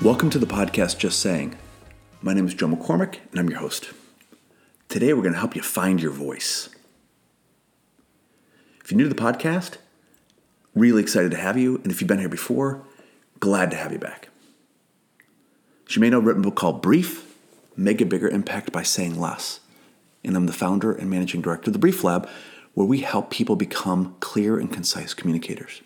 Welcome to the podcast Just Saying. My name is Joe McCormick, and I'm your host. Today, we're going to help you find your voice. If you're new to the podcast, really excited to have you. And if you've been here before, glad to have you back. As you may know, I've written a book called Brief Make a Bigger Impact by Saying Less. And I'm the founder and managing director of the Brief Lab, where we help people become clear and concise communicators.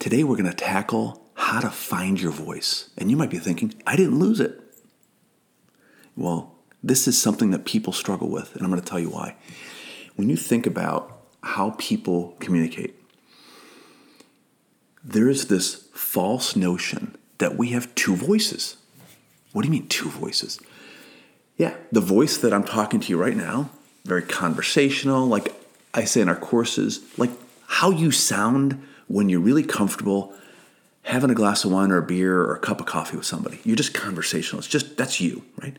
Today, we're going to tackle how to find your voice. And you might be thinking, I didn't lose it. Well, this is something that people struggle with, and I'm going to tell you why. When you think about how people communicate, there is this false notion that we have two voices. What do you mean, two voices? Yeah, the voice that I'm talking to you right now, very conversational, like I say in our courses, like how you sound when you're really comfortable having a glass of wine or a beer or a cup of coffee with somebody. You're just conversational. It's just that's you, right?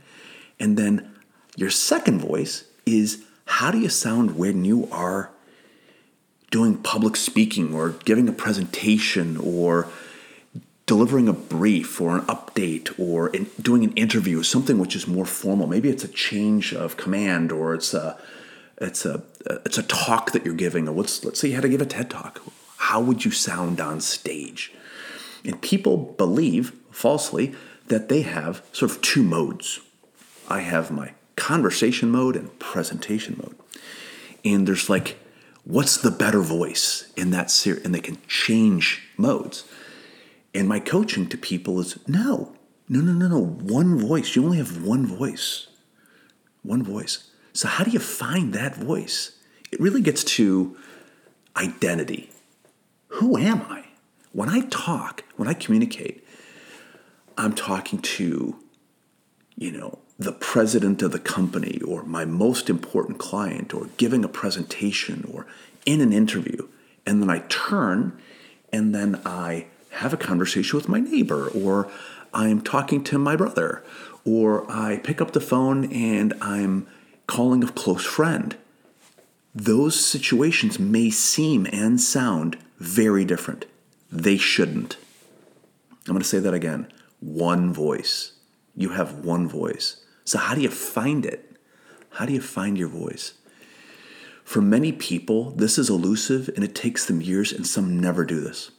And then your second voice is how do you sound when you are doing public speaking or giving a presentation or delivering a brief or an update or in, doing an interview, something which is more formal. Maybe it's a change of command or it's a it's a it's a talk that you're giving or let's let's say you had to give a TED talk. How would you sound on stage? And people believe falsely that they have sort of two modes. I have my conversation mode and presentation mode. And there's like, what's the better voice in that series? And they can change modes. And my coaching to people is no, no, no, no, no. One voice. You only have one voice. One voice. So, how do you find that voice? It really gets to identity. Who am I? When I talk, when I communicate, I'm talking to, you know, the president of the company or my most important client or giving a presentation or in an interview. And then I turn and then I have a conversation with my neighbor or I'm talking to my brother or I pick up the phone and I'm calling a close friend. Those situations may seem and sound very different. They shouldn't. I'm going to say that again. One voice. You have one voice. So, how do you find it? How do you find your voice? For many people, this is elusive and it takes them years, and some never do this.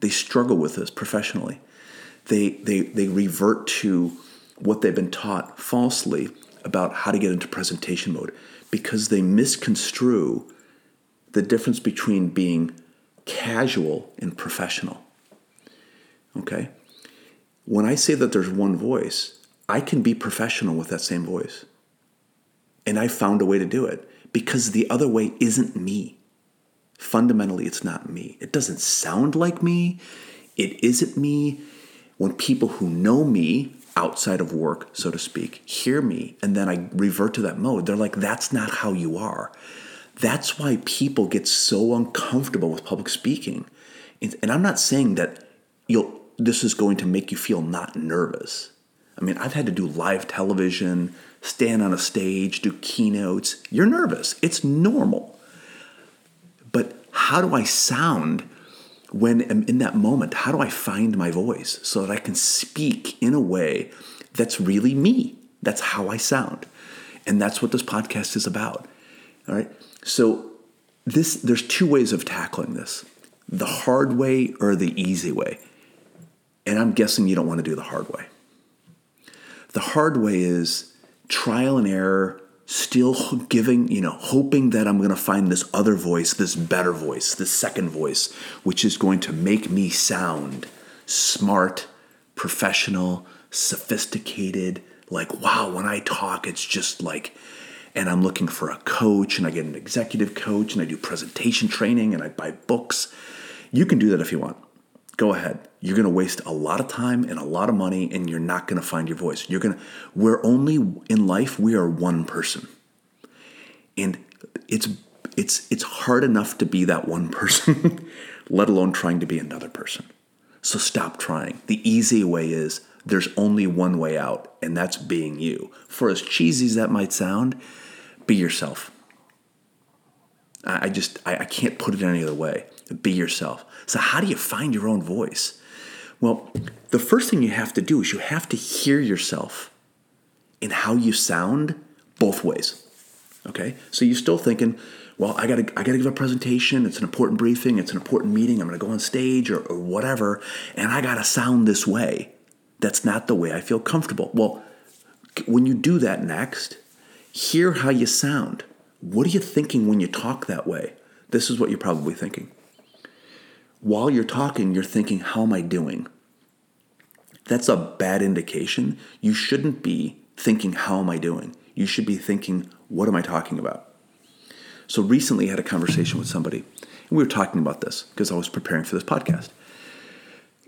They struggle with this professionally. They, they, they revert to what they've been taught falsely about how to get into presentation mode because they misconstrue the difference between being casual and professional. Okay? When I say that there's one voice, I can be professional with that same voice. And I found a way to do it because the other way isn't me. Fundamentally, it's not me. It doesn't sound like me. It isn't me. When people who know me outside of work, so to speak, hear me and then I revert to that mode, they're like, that's not how you are. That's why people get so uncomfortable with public speaking. And I'm not saying that you'll this is going to make you feel not nervous. I mean, I've had to do live television, stand on a stage, do keynotes. You're nervous. It's normal. But how do I sound when I'm in that moment? How do I find my voice so that I can speak in a way that's really me? That's how I sound. And that's what this podcast is about. All right. So this there's two ways of tackling this. The hard way or the easy way. And I'm guessing you don't want to do the hard way. The hard way is trial and error, still giving, you know, hoping that I'm going to find this other voice, this better voice, this second voice, which is going to make me sound smart, professional, sophisticated. Like, wow, when I talk, it's just like, and I'm looking for a coach, and I get an executive coach, and I do presentation training, and I buy books. You can do that if you want go ahead. You're going to waste a lot of time and a lot of money and you're not going to find your voice. You're going to we're only in life we are one person. And it's it's it's hard enough to be that one person, let alone trying to be another person. So stop trying. The easy way is there's only one way out, and that's being you. For as cheesy as that might sound, be yourself. I just I, I can't put it any other way. Be yourself. So how do you find your own voice? Well, the first thing you have to do is you have to hear yourself in how you sound both ways. Okay? So you're still thinking, well, I gotta I gotta give a presentation, it's an important briefing, it's an important meeting, I'm gonna go on stage or, or whatever, and I gotta sound this way. That's not the way I feel comfortable. Well, when you do that next, hear how you sound. What are you thinking when you talk that way? This is what you're probably thinking. While you're talking, you're thinking, How am I doing? That's a bad indication. You shouldn't be thinking, How am I doing? You should be thinking, What am I talking about? So recently I had a conversation with somebody, and we were talking about this because I was preparing for this podcast.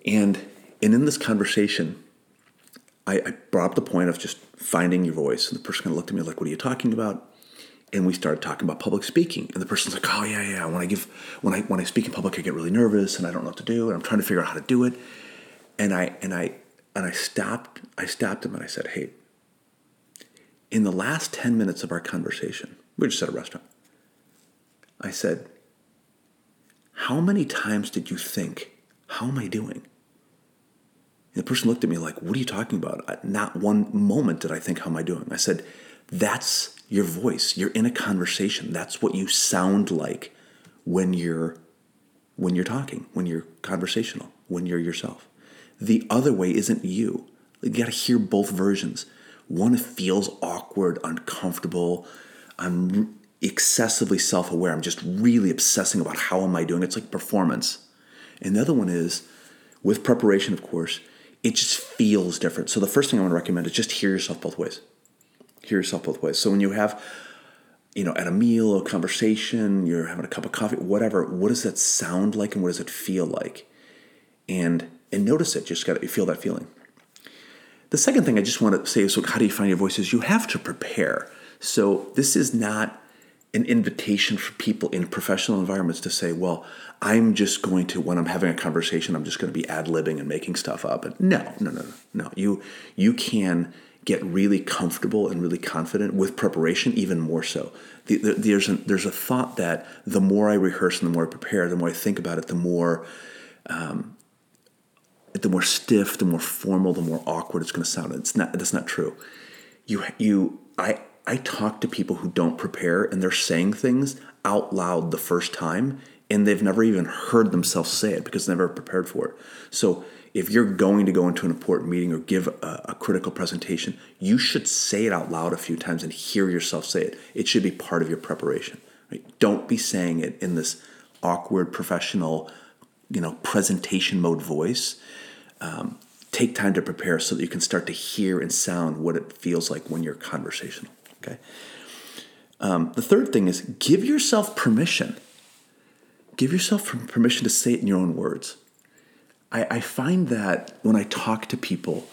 And, and in this conversation, I, I brought up the point of just finding your voice. And the person kind of looked at me like, What are you talking about? and we started talking about public speaking and the person's like oh yeah yeah when i give when i when i speak in public i get really nervous and i don't know what to do and i'm trying to figure out how to do it and i and i and i stopped i stopped him and i said hey in the last 10 minutes of our conversation we were just at a restaurant i said how many times did you think how am i doing the person looked at me like what are you talking about not one moment did i think how am i doing i said that's your voice. You're in a conversation. That's what you sound like when you're when you're talking, when you're conversational, when you're yourself. The other way isn't you. You got to hear both versions. One feels awkward, uncomfortable. I'm excessively self-aware. I'm just really obsessing about how am I doing. It's like performance. And the other one is with preparation, of course, it just feels different. So the first thing I want to recommend is just hear yourself both ways hear yourself both ways. So when you have, you know, at a meal, a conversation, you're having a cup of coffee, whatever, what does that sound like and what does it feel like? And and notice it. Just got to feel that feeling. The second thing I just want to say is, so how do you find your voice? Is you have to prepare. So this is not an invitation for people in professional environments to say, well, I'm just going to, when I'm having a conversation, I'm just going to be ad libbing and making stuff up. And no, no, no, no, no. You you can get really comfortable and really confident with preparation, even more so. The, the, there's, a, there's a thought that the more I rehearse and the more I prepare, the more I think about it, the more um, the more stiff, the more formal, the more awkward it's going to sound. It's not. That's not true. You you I I talk to people who don't prepare and they're saying things out loud the first time and they've never even heard themselves say it because they're never prepared for it. So if you're going to go into an important meeting or give a, a, critical presentation, you should say it out loud a few times and hear yourself say it. It should be part of your preparation. Right? Don't be saying it in this awkward professional, you know, presentation mode voice. Um, take time to prepare so that you can start to hear and sound what it feels like when you're conversational. Okay. Um, the third thing is give yourself permission. Give yourself permission to say it in your own words. I, I find that when I talk to people,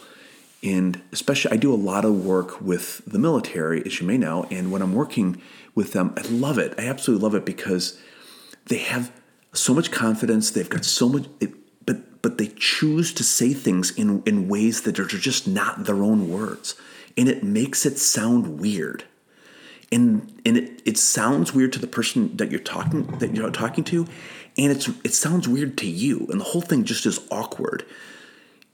and especially I do a lot of work with the military, as you may know, and when I'm working with them, I love it. I absolutely love it because they have so much confidence. They've got so much, it, but but they choose to say things in in ways that are just not their own words, and it makes it sound weird. And and it, it sounds weird to the person that you're talking that you're talking to, and it's it sounds weird to you and the whole thing just is awkward.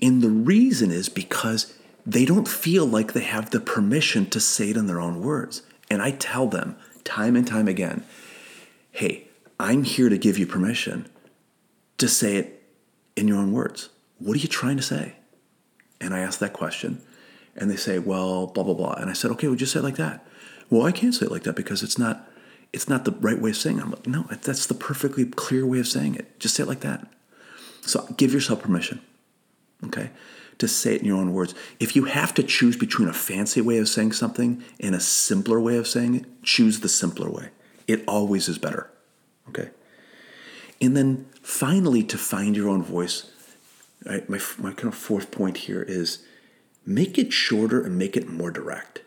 And the reason is because they don't feel like they have the permission to say it in their own words. And i tell them time and time again hey i'm here to give you permission to say it in your own words. What are you trying to say? And i ask that question and they say well blah blah blah and i said okay well just say it like that well i can't say it like that because it's not it's not the right way of saying it. I'm like, no, that's the perfectly clear way of saying it. Just say it like that. So give yourself permission, okay, to say it in your own words. If you have to choose between a fancy way of saying something and a simpler way of saying it, choose the simpler way. It always is better, okay? And then finally, to find your own voice, right, my, my kind of fourth point here is make it shorter and make it more direct.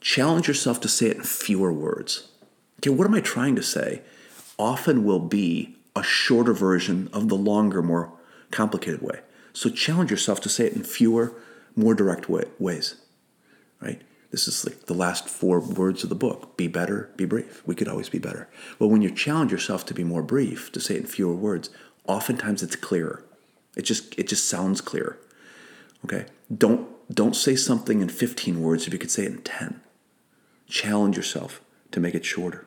Challenge yourself to say it in fewer words okay, what am I trying to say? Often will be a shorter version of the longer, more complicated way. So challenge yourself to say it in fewer, more direct way, ways, right? This is like the last four words of the book be better, be brief. We could always be better. But when you challenge yourself to be more brief, to say it in fewer words, oftentimes it's clearer. It just it just sounds clearer. Okay? Don't don't say something in 15 words if you could say it in 10. Challenge yourself to make it shorter.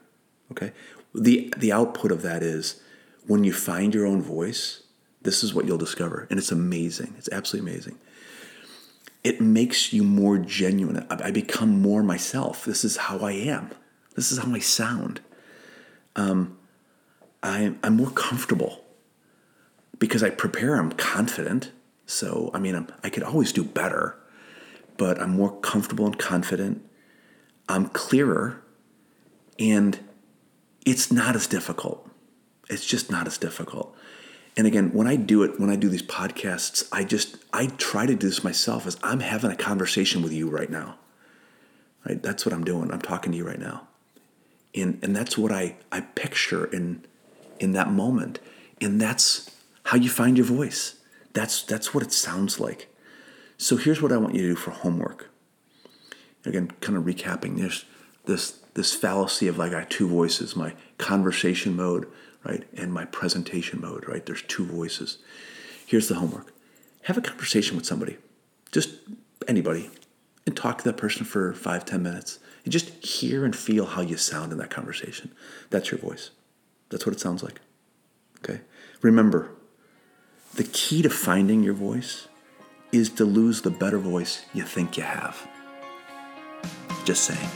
Okay? The the output of that is when you find your own voice, this is what you'll discover. And it's amazing. It's absolutely amazing. It makes you more genuine. I, become more myself. This is how I am. This is how I sound. Um, I, I'm more comfortable because I prepare, I'm confident. So, I mean, I'm, I could always do better, but I'm more comfortable and confident. I'm clearer, and it's not as difficult. It's just not as difficult. And again, when I do it, when I do these podcasts, I just I try to do this myself as I'm having a conversation with you right now. Right? That's what I'm doing. I'm talking to you right now. And and that's what I I picture in in that moment. And that's how you find your voice. That's that's what it sounds like. So here's what I want you to do for homework. Again, kind of recapping. There's this this fallacy of like I have two voices, my conversation mode, right, and my presentation mode, right? There's two voices. Here's the homework. Have a conversation with somebody. Just anybody. And talk to that person for five, ten minutes. And just hear and feel how you sound in that conversation. That's your voice. That's what it sounds like. Okay? Remember, the key to finding your voice is to lose the better voice you think you have. Just saying.